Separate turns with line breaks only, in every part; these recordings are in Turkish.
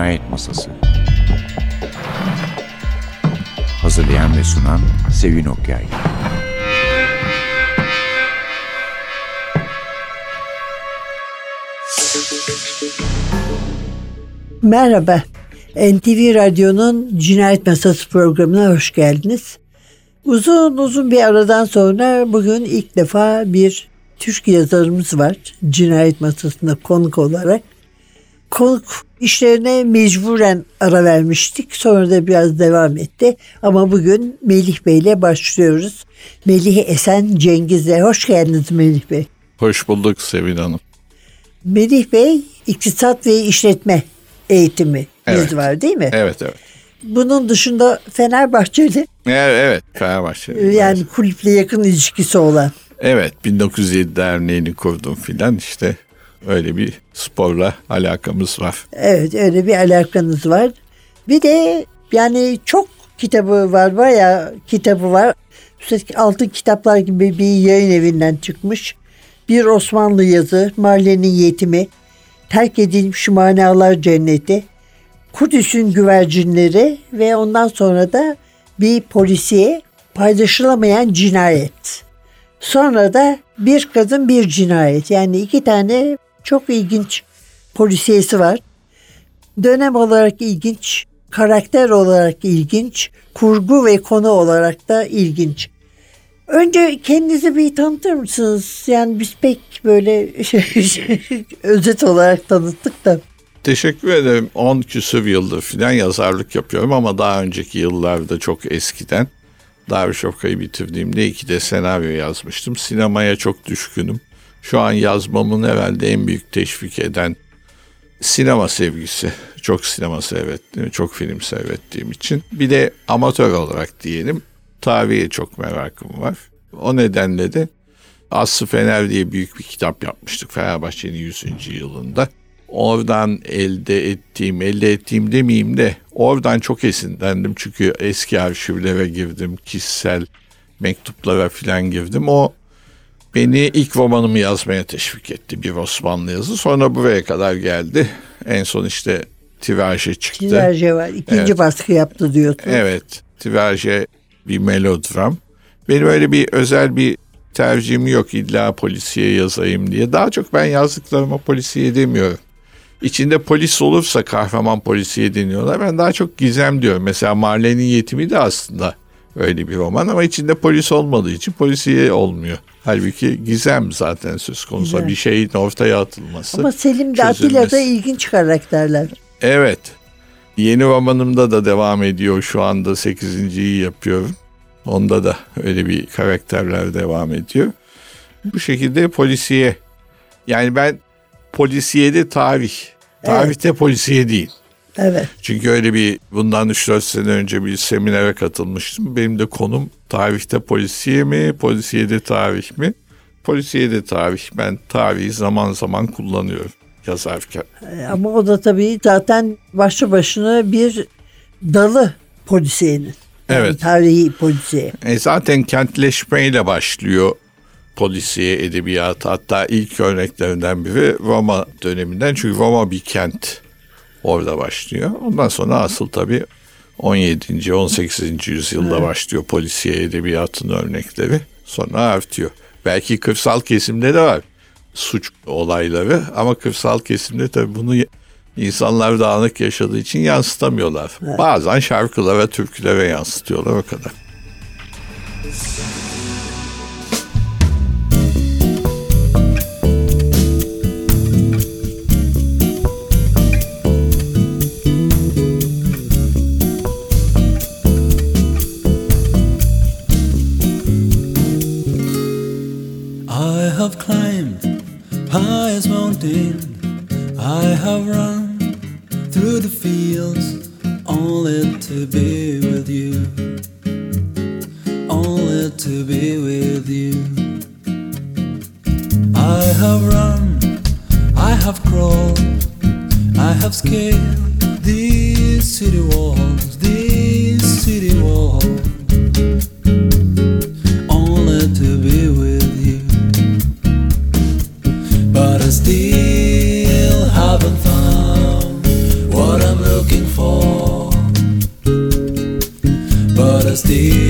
Cinayet Masası Hazırlayan ve sunan Sevin Okyay
Merhaba, NTV Radyo'nun Cinayet Masası programına hoş geldiniz. Uzun uzun bir aradan sonra bugün ilk defa bir Türk yazarımız var cinayet masasında konuk olarak. Konuk işlerine mecburen ara vermiştik. Sonra da biraz devam etti. Ama bugün Melih Bey ile başlıyoruz. Melih Esen Cengiz'e hoş geldiniz Melih Bey.
Hoş bulduk Sevin Hanım.
Melih Bey iktisat ve işletme eğitimi
Evet.
var değil mi?
Evet evet.
Bunun dışında Fenerbahçeli
Evet, evet Fenerbahçe.
yani kulüple yakın ilişkisi olan.
Evet 1907 derneğini kurdum filan işte öyle bir sporla alakamız var.
Evet öyle bir alakanız var. Bir de yani çok kitabı var bayağı kitabı var. Üstelik altın kitaplar gibi bir yayın evinden çıkmış. Bir Osmanlı yazı, Marle'nin yetimi, terk edilmiş manalar cenneti, Kudüs'ün güvercinleri ve ondan sonra da bir polisiye paylaşılamayan cinayet. Sonra da bir kadın bir cinayet. Yani iki tane çok ilginç polisiyesi var. Dönem olarak ilginç, karakter olarak ilginç, kurgu ve konu olarak da ilginç. Önce kendinizi bir tanıtır mısınız? Yani biz pek böyle özet olarak tanıttık da.
Teşekkür ederim. 10 küsur yıldır filan yazarlık yapıyorum ama daha önceki yıllarda çok eskiden Darüşşafaka'yı bitirdiğimde iki de senaryo yazmıştım. Sinemaya çok düşkünüm. Şu an yazmamın herhalde en büyük teşvik eden sinema sevgisi. Çok sinema seyrettiğim, çok film seyrettiğim için. Bir de amatör olarak diyelim tarihe çok merakım var. O nedenle de Aslı Fener diye büyük bir kitap yapmıştık Fenerbahçe'nin 100. yılında. Oradan elde ettiğim, elde ettiğim demeyeyim de oradan çok esinlendim. Çünkü eski arşivlere girdim, kişisel mektuplara falan girdim. O beni ilk romanımı yazmaya teşvik etti bir Osmanlı yazı. Sonra buraya kadar geldi. En son işte tiraje çıktı.
Tiraje var. İkinci
Evet.
baskı yaptı diyorsun.
Evet, tiraje bir melodram. Benim öyle bir özel bir tercihim yok illa polisiye yazayım diye. Daha çok ben yazdıklarıma polisiye demiyorum. İçinde polis olursa kahraman polisiye deniyorlar. Ben daha çok gizem diyorum. Mesela Marlene'in Yetimi de aslında öyle bir roman ama içinde polis olmadığı için polisiye olmuyor. Halbuki gizem zaten söz konusu.
Güzel.
Bir şeyin ortaya atılması.
Ama Selim de Atilla da ilginç karakterler.
Evet. Yeni romanımda da devam ediyor. Şu anda 8.yi yapıyorum. Onda da öyle bir karakterler devam ediyor. Bu şekilde polisiye. Yani ben polisiyede tarih. Tarihte polisiye değil.
Evet.
Çünkü öyle bir bundan 3-4 sene önce bir seminere katılmıştım. Benim de konum tarihte polisiye mi, polisiyede tarih mi? Polisiyede tarih. Ben tarihi zaman zaman kullanıyorum yazarken.
E, Ama o da tabii zaten başlı başına bir dalı polisiyenin. Yani
Evet.
Tarihi polisiye.
E zaten kentleşmeyle başlıyor polisiye edebiyatı. Hatta ilk örneklerinden biri Roma döneminden. Çünkü Roma bir kent orada başlıyor. Ondan sonra asıl tabii 17. 18. yüzyılda başlıyor polisiye edebiyatının örnekleri. Sonra artıyor. Belki kırsal kesimde de var suç olayları ama kırsal kesimde tabii bunu insanlar dağınık yaşadığı için yansıtamıyorlar. Bazen şarkılara, türkülere yansıtıyorlar o kadar.
I here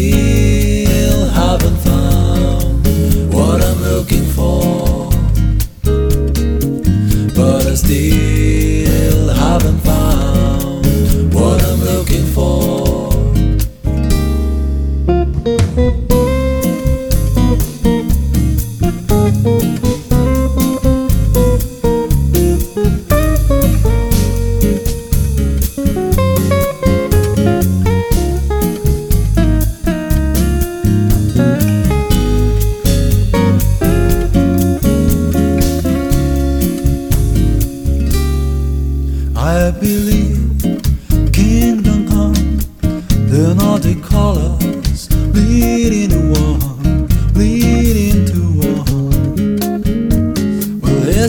you.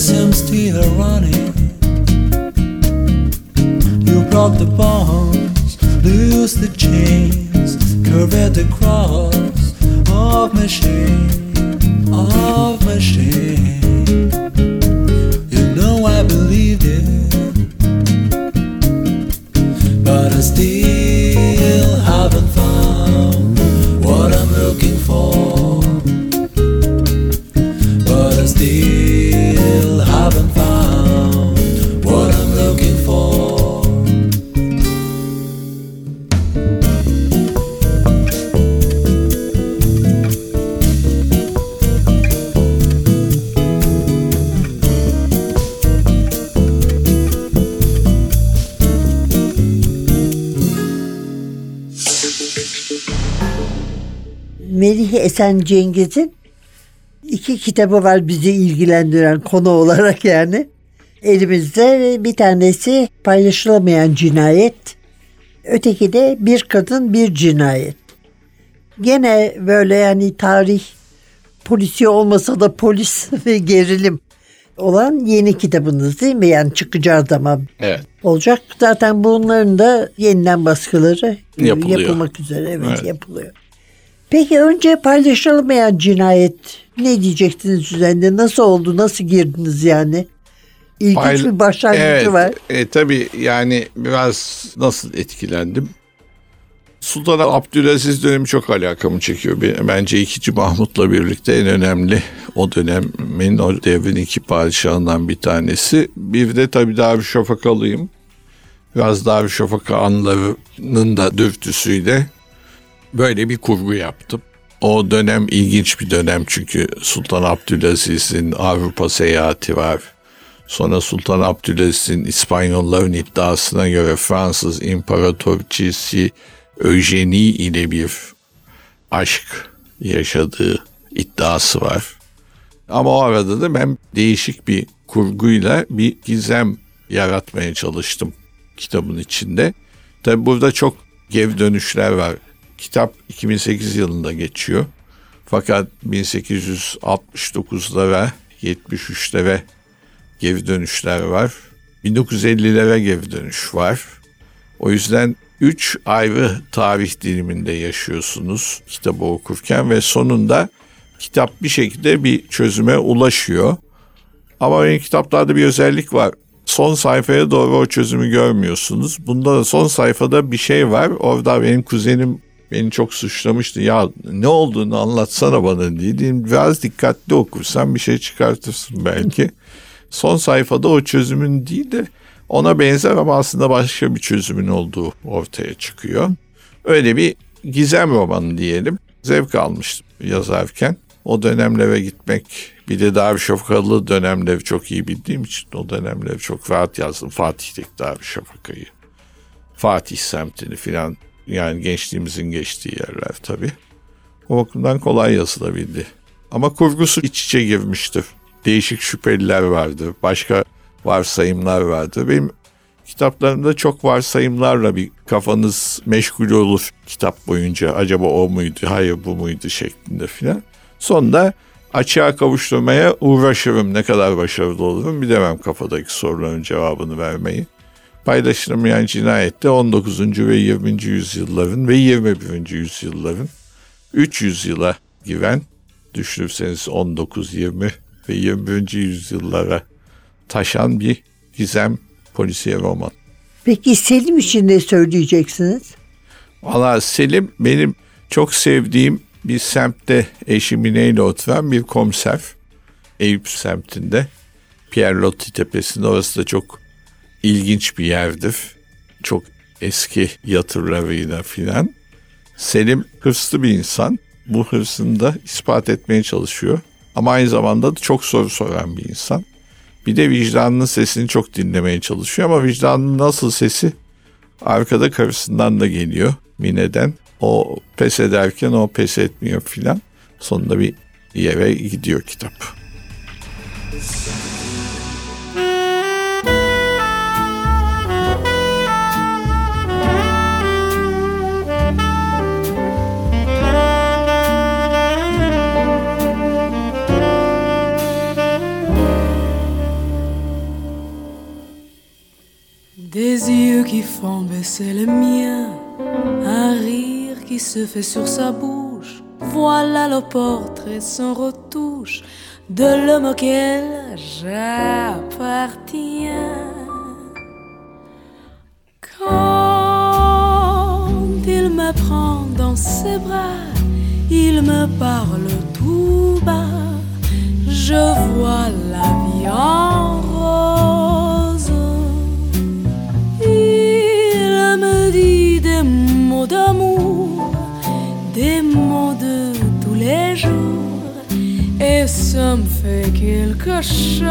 Yes, I'm still running. You broke the bonds, loose the chains, curve the cross of my shame, of my shame.
Melih Esen Cengiz'in iki kitabı var bizi ilgilendiren konu olarak yani. Elimizde bir tanesi paylaşılamayan cinayet. Öteki de bir kadın bir cinayet. Gene böyle yani tarih polisi olmasa da polis ve gerilim olan yeni kitabınız değil mi? Yani çıkacağı zaman
Evet.
olacak. Zaten bunların da yeniden baskıları
Yapılıyor.
yapılmak üzere. Evet,
Evet.
yapılıyor. Peki önce paylaşılmayan cinayet ne diyecektiniz üzerinde? Nasıl oldu? Nasıl girdiniz yani? İlginç
Payla-
bir başlangıcı
evet,
var.
E, tabii yani biraz nasıl etkilendim? Sultan Abdülaziz dönemi çok alakamı çekiyor. Be- Bence 2. Mahmut'la birlikte en önemli o dönemin o devrin iki padişahından bir tanesi. Bir de tabii Darüşşafakalıyım. Biraz Darüşşafaka anlarının da dürtüsüyle böyle bir kurgu yaptım. O dönem ilginç bir dönem çünkü Sultan Abdülaziz'in Avrupa seyahati var. Sonra Sultan Abdülaziz'in İspanyolların iddiasına göre Fransız İmparatorçisi Eugenie ile bir aşk yaşadığı iddiası var. Ama o arada da ben değişik bir kurguyla bir gizem yaratmaya çalıştım kitabın içinde. Tabi burada çok geri dönüşler var. Kitap 2008 yılında geçiyor. Fakat 1869'da ve 73'te ve geri dönüşler var. 1950'lere geri dönüş var. O yüzden üç ayrı tarih diliminde yaşıyorsunuz kitabı okurken ve sonunda kitap bir şekilde bir çözüme ulaşıyor. Ama benim kitaplarda bir özellik var. Son sayfaya doğru o çözümü görmüyorsunuz. Bunda da son sayfada bir şey var. Orada benim kuzenim beni çok suçlamıştı. Ya ne olduğunu anlatsana bana. Dedim, Biraz dikkatli okursan bir şey çıkartırsın belki. Son sayfada o çözümün değil de ona benzer ama aslında başka bir çözümün olduğu ortaya çıkıyor. Öyle bir gizem romanı diyelim. Zevk almıştım yazarken. O dönemlere gitmek bir de Darüşşafakalı dönemleri çok iyi bildiğim için o dönemleri çok rahat yazdım. Fatih'teki Darüşşafaka'yı. Fatih semtini filan yani gençliğimizin geçtiği yerler tabii. O bakımdan kolay yazılabildi. Ama kurgusu iç içe girmiştir. Değişik şüpheliler vardı. Başka varsayımlar vardı. Benim kitaplarımda çok varsayımlarla bir kafanız meşgul olur kitap boyunca. Acaba o muydu, hayır bu muydu şeklinde filan. Sonunda açığa kavuşturmaya uğraşırım. Ne kadar başarılı olurum bilemem kafadaki soruların cevabını vermeyi. Paylaşılamayan cinayette 19. ve 20. yüzyılların ve 21. yüzyılların 300 yıla giren düşünürseniz 19, 20 ve 21. yüzyıllara taşan bir gizem polisiye roman.
Peki Selim için ne söyleyeceksiniz?
Valla Selim benim çok sevdiğim bir semtte eşimineyle oturan bir komiser. Eyüp semtinde. Pierre Loti tepesinde orası da çok ilginç bir yerdir. Çok eski yatırlarıyla filan. Selim hırslı bir insan. Bu hırsını da ispat etmeye çalışıyor. Ama aynı zamanda da çok soru soran bir insan. Bir de vicdanının sesini çok dinlemeye çalışıyor ama vicdanının nasıl sesi arkada karısından da geliyor Mine'den. O pes ederken o pes etmiyor filan. Sonunda bir yere gidiyor kitap.
Des yeux qui font baisser le mien, un rire qui se fait sur sa bouche. Voilà le portrait sans retouche de l'homme auquel j'appartiens. Quand il me prend dans ses bras, il me parle tout bas. Je vois la vie ça me fait quelque chose.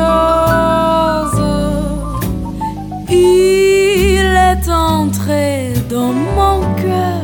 Il est entré dans mon cœur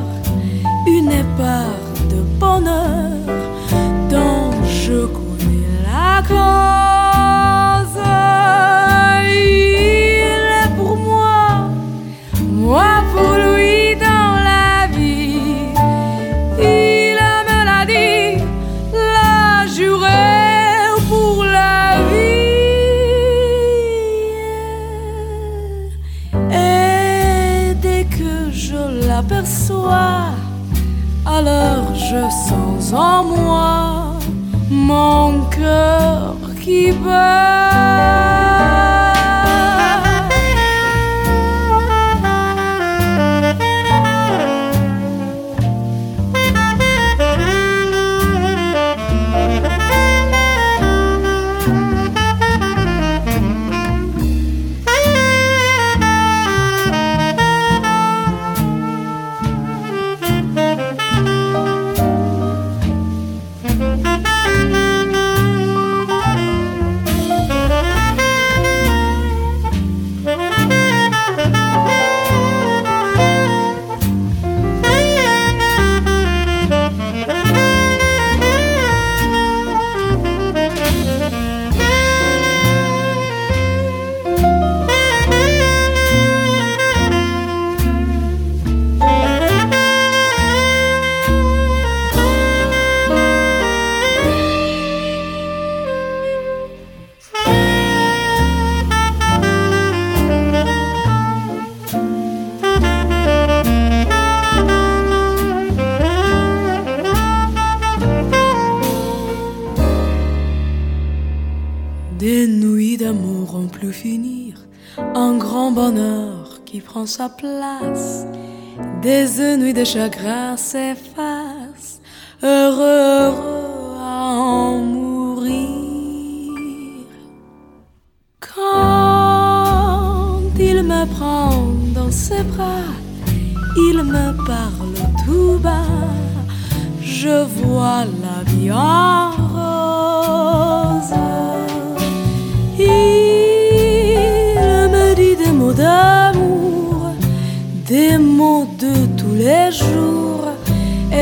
sa place. Des nuits de chagrin s'effacent, heureux, à en mourir. Quand il me prend dans ses bras, il me parle tout bas, je vois la vie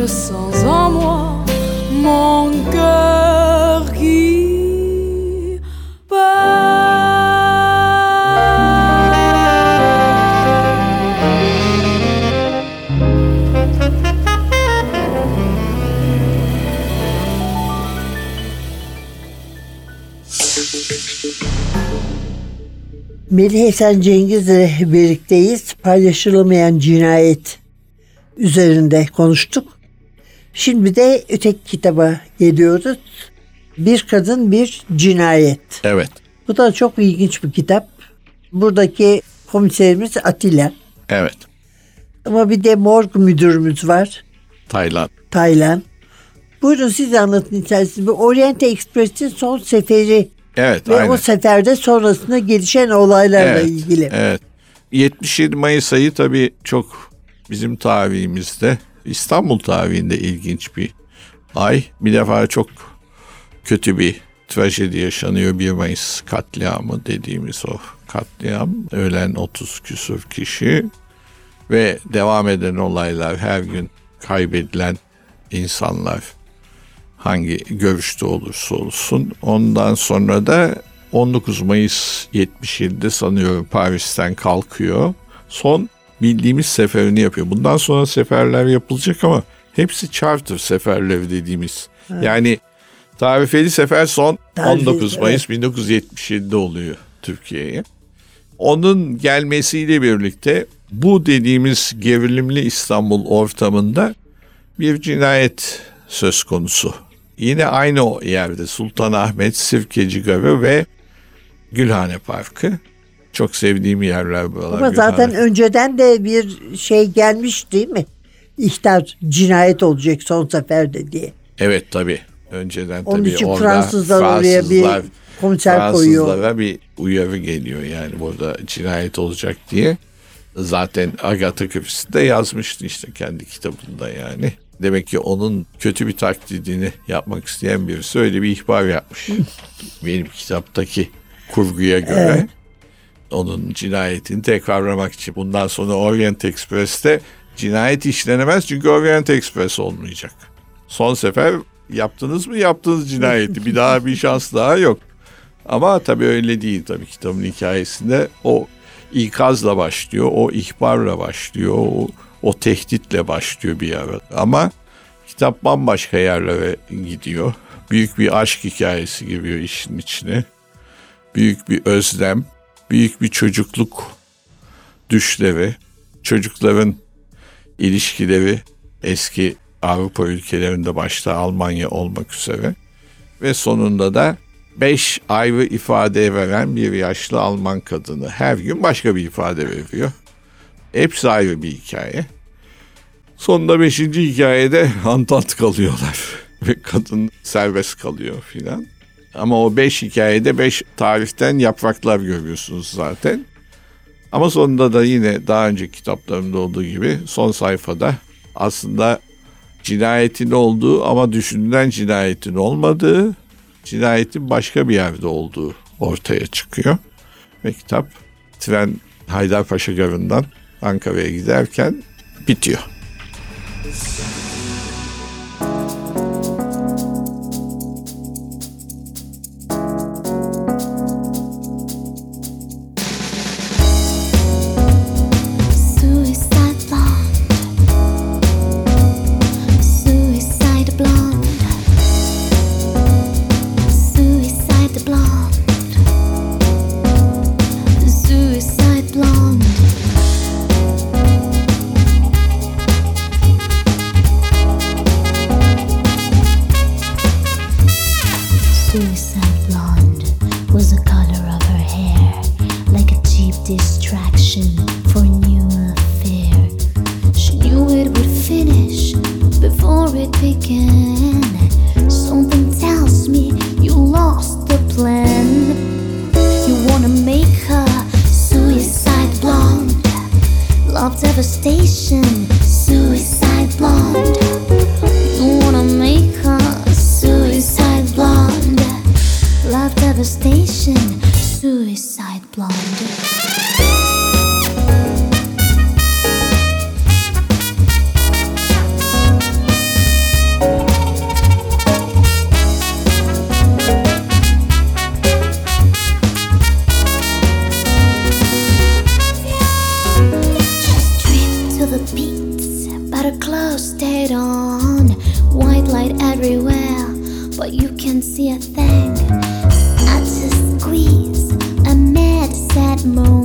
Je sens en moi mon cœur qui.
Melih Esen Cengiz'le birlikteyiz. Paylaşılamayan cinayet üzerinde konuştuk. Şimdi de öteki kitaba geliyoruz. Bir kadın bir cinayet.
Evet.
Bu da çok ilginç bir kitap. Buradaki komiserimiz Atilla.
Evet.
Ama bir de morg müdürümüz var.
Tayland.
Taylan. Buyurun siz anlatın isterseniz. Bu Orient Express'in son seferi
Evet.
ve
aynen.
o seferde sonrasında gelişen olaylarla
evet,
ilgili.
Evet. 77 Mayıs ayı tabii çok bizim tarihimizde İstanbul tarihinde ilginç bir ay. Bir defa çok kötü bir trajedi yaşanıyor. 1 Mayıs katliamı dediğimiz o katliam. Ölen 30 küsur kişi ve devam eden olaylar her gün kaybedilen insanlar hangi görüşte olursa olsun. Ondan sonra da 19 Mayıs 77'de sanıyorum Paris'ten kalkıyor. Son bildiğimiz seferini yapıyor. Bundan sonra seferler yapılacak ama hepsi charter seferleri dediğimiz. Yani tarifeli sefer son
Tarifeli,
19 Mayıs 1977'de oluyor Türkiye'ye. Onun gelmesiyle birlikte bu dediğimiz gerilimli İstanbul ortamında bir cinayet söz konusu. Yine aynı o yerde Sultanahmet, Sirkeci Garı ve Gülhane Parkı. Çok sevdiğim yerler buralar.
Ama zaten
Gülhane.
önceden de bir şey gelmiş değil mi? İhtar cinayet olacak son seferde diye.
Evet tabii. Önceden
Onun
tabii
için
orada
Fransızlar oraya bir
Fransızlar-
komiser koyuyor.
Fransızlara bir uyarı geliyor yani burada cinayet olacak diye. Zaten Agatha Christie de yazmıştı işte kendi kitabında yani. Demek ki onun kötü bir taklidini yapmak isteyen birisi öyle bir ihbar yapmış. Benim kitaptaki kurguya göre.
Evet.
Onun cinayetini tekrarlamak için. Bundan sonra Orient Express'te cinayet işlenemez çünkü Orient Express olmayacak. Son sefer yaptınız mı yaptınız cinayeti. Bir daha bir şans daha yok. Ama tabii öyle değil tabii kitabın hikayesinde o ikazla başlıyor, o ihbarla başlıyor, o, o tehditle başlıyor bir ara. Ama kitap bambaşka yerlere gidiyor. Büyük bir aşk hikayesi giriyor işin içine. Büyük bir özlem, büyük bir çocukluk düşleri, çocukların ilişkileri eski Avrupa ülkelerinde başta Almanya olmak üzere ve sonunda da beş ayrı ifade veren bir yaşlı Alman kadını her gün başka bir ifade veriyor. Hepsi ayrı bir hikaye. Sonunda beşinci hikayede antant kalıyorlar ve kadın serbest kalıyor filan. Ama o beş hikayede beş tarihten yapraklar görüyorsunuz zaten. Ama sonunda da yine daha önceki kitaplarımda olduğu gibi son sayfada aslında cinayetin olduğu ama düşünülen cinayetin olmadığı, cinayetin başka bir yerde olduğu ortaya çıkıyor. Ve kitap tren Haydarpaşa Garı'ndan Ankara'ya giderken bitiyor.
Suicide Blonde was the color of her hair, like a cheap distraction for new affair. She knew it would finish before it began. But her clothes stayed on. White light everywhere, but you can't see a thing. I just squeeze a mad, sad moment.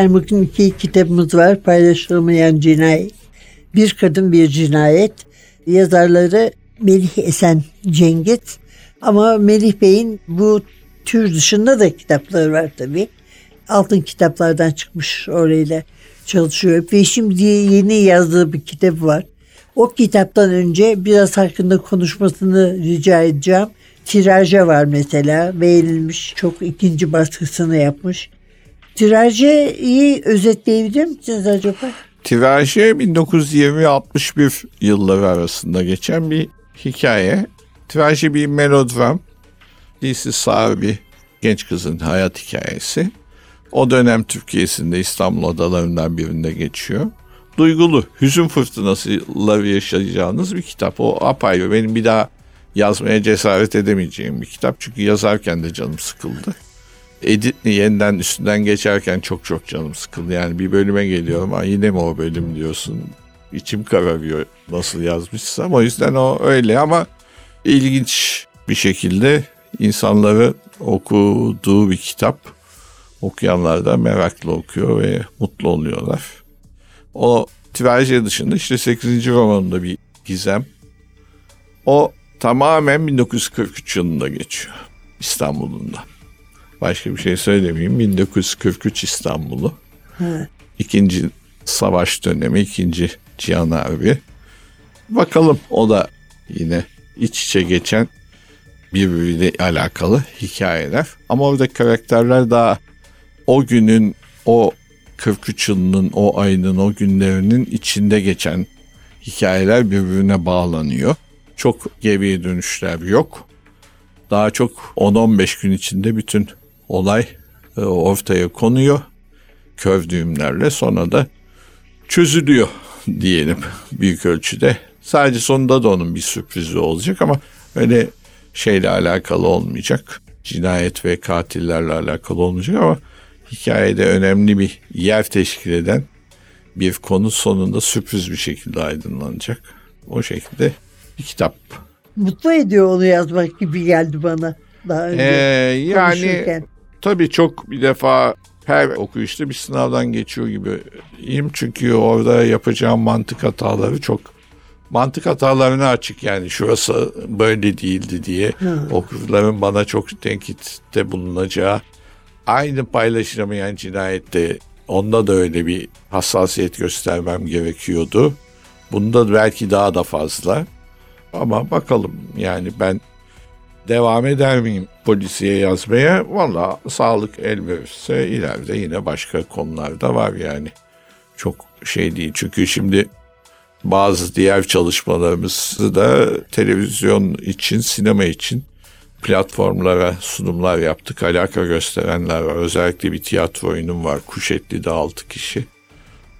Efendim bugün iki kitabımız var. Paylaşılmayan cinayet. Bir kadın bir cinayet. Yazarları Melih Esen Cengiz. Ama Melih Bey'in bu tür dışında da kitapları var tabii. Altın kitaplardan çıkmış orayla çalışıyor. Ve şimdi yeni yazdığı bir kitap var. O kitaptan önce biraz hakkında konuşmasını rica edeceğim. Tiraja var mesela. Beğenilmiş. Çok ikinci baskısını yapmış. Tirajı özetleyebilir misiniz acaba?
Tirajı 1920-61 yılları arasında geçen bir hikaye. Tirajı bir melodram. Dizisi sağır bir genç kızın hayat hikayesi. O dönem Türkiye'sinde İstanbul adalarından birinde geçiyor. Duygulu, hüzün fırtınasıları yaşayacağınız bir kitap. O apayrı. Benim bir daha yazmaya cesaret edemeyeceğim bir kitap. Çünkü yazarken de canım sıkıldı. Edit'li yeniden üstünden geçerken çok çok canım sıkıldı. Yani bir bölüme geliyorum ama yine mi o bölüm diyorsun. İçim kararıyor nasıl yazmışsam. O yüzden o öyle ama ilginç bir şekilde insanları okuduğu bir kitap. Okuyanlar da meraklı okuyor ve mutlu oluyorlar. O tirajı dışında işte 8. romanında bir gizem. O tamamen 1943 yılında geçiyor İstanbul'unda. Başka bir şey söylemeyeyim. 1943 İstanbul'u. İkinci savaş dönemi, ikinci Cihan Harbi. Bakalım o da yine iç içe geçen birbiriyle alakalı hikayeler. Ama orada karakterler daha o günün, o 43 yılının, o ayının, o günlerinin içinde geçen hikayeler birbirine bağlanıyor. Çok geriye dönüşler yok. Daha çok 10-15 gün içinde bütün olay e, ortaya konuyor. Köv düğümlerle sonra da çözülüyor diyelim büyük ölçüde. Sadece sonunda da onun bir sürprizi olacak ama öyle şeyle alakalı olmayacak. Cinayet ve katillerle alakalı olmayacak ama hikayede önemli bir yer teşkil eden bir konu sonunda sürpriz bir şekilde aydınlanacak. O şekilde bir kitap.
Mutlu ediyor onu yazmak gibi geldi bana daha önce
Ee, yani
konuşurken.
Tabii çok bir defa her okuyuşta bir sınavdan geçiyor gibiyim. Çünkü orada yapacağım mantık hataları çok mantık hatalarına açık yani şurası böyle değildi diye okurların bana çok tenkitte bulunacağı aynı paylaşılamayan cinayette onda da öyle bir hassasiyet göstermem gerekiyordu. Bunda belki daha da fazla. Ama bakalım yani ben devam eder miyim polisiye yazmaya? Valla sağlık el verirse ileride yine başka konularda var yani. Çok şey değil çünkü şimdi Bazı diğer çalışmalarımızı da televizyon için, sinema için platformlara sunumlar yaptık. Alaka gösterenler var. Özellikle bir tiyatro oyunum var. Kuşetli'de 6 kişi.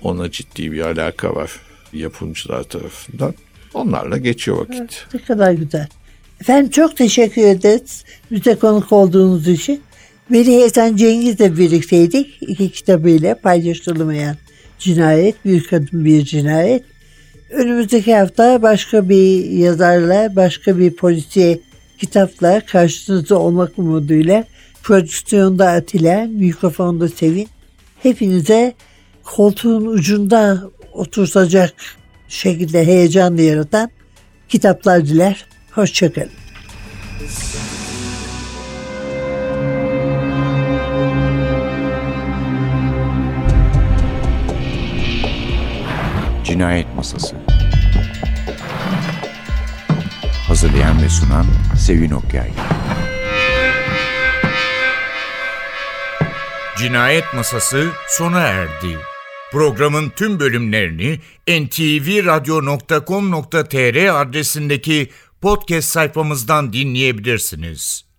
Ona ciddi bir alaka var yapımcılar tarafından. Onlarla geçiyor vakit.
Ne kadar güzel. Efendim çok teşekkür ederiz bize konuk olduğunuz için. Melih Esen Cengiz'le birlikteydik. İki kitabıyla paylaşılmayan cinayet, bir kadın bir cinayet. Önümüzdeki hafta başka bir yazarla, başka bir polisiye kitapla karşınızda olmak umuduyla prodüksiyonda Atilla, mikrofonda Sevin. Hepinize koltuğun ucunda oturtacak şekilde heyecanlı yaratan kitaplar diler. Hoşçakalın.
Cinayet Masası Hazırlayan ve sunan Sevin Okyay
Cinayet Masası sona erdi. Programın tüm bölümlerini ntvradio.com.tr adresindeki podcast sayfamızdan dinleyebilirsiniz.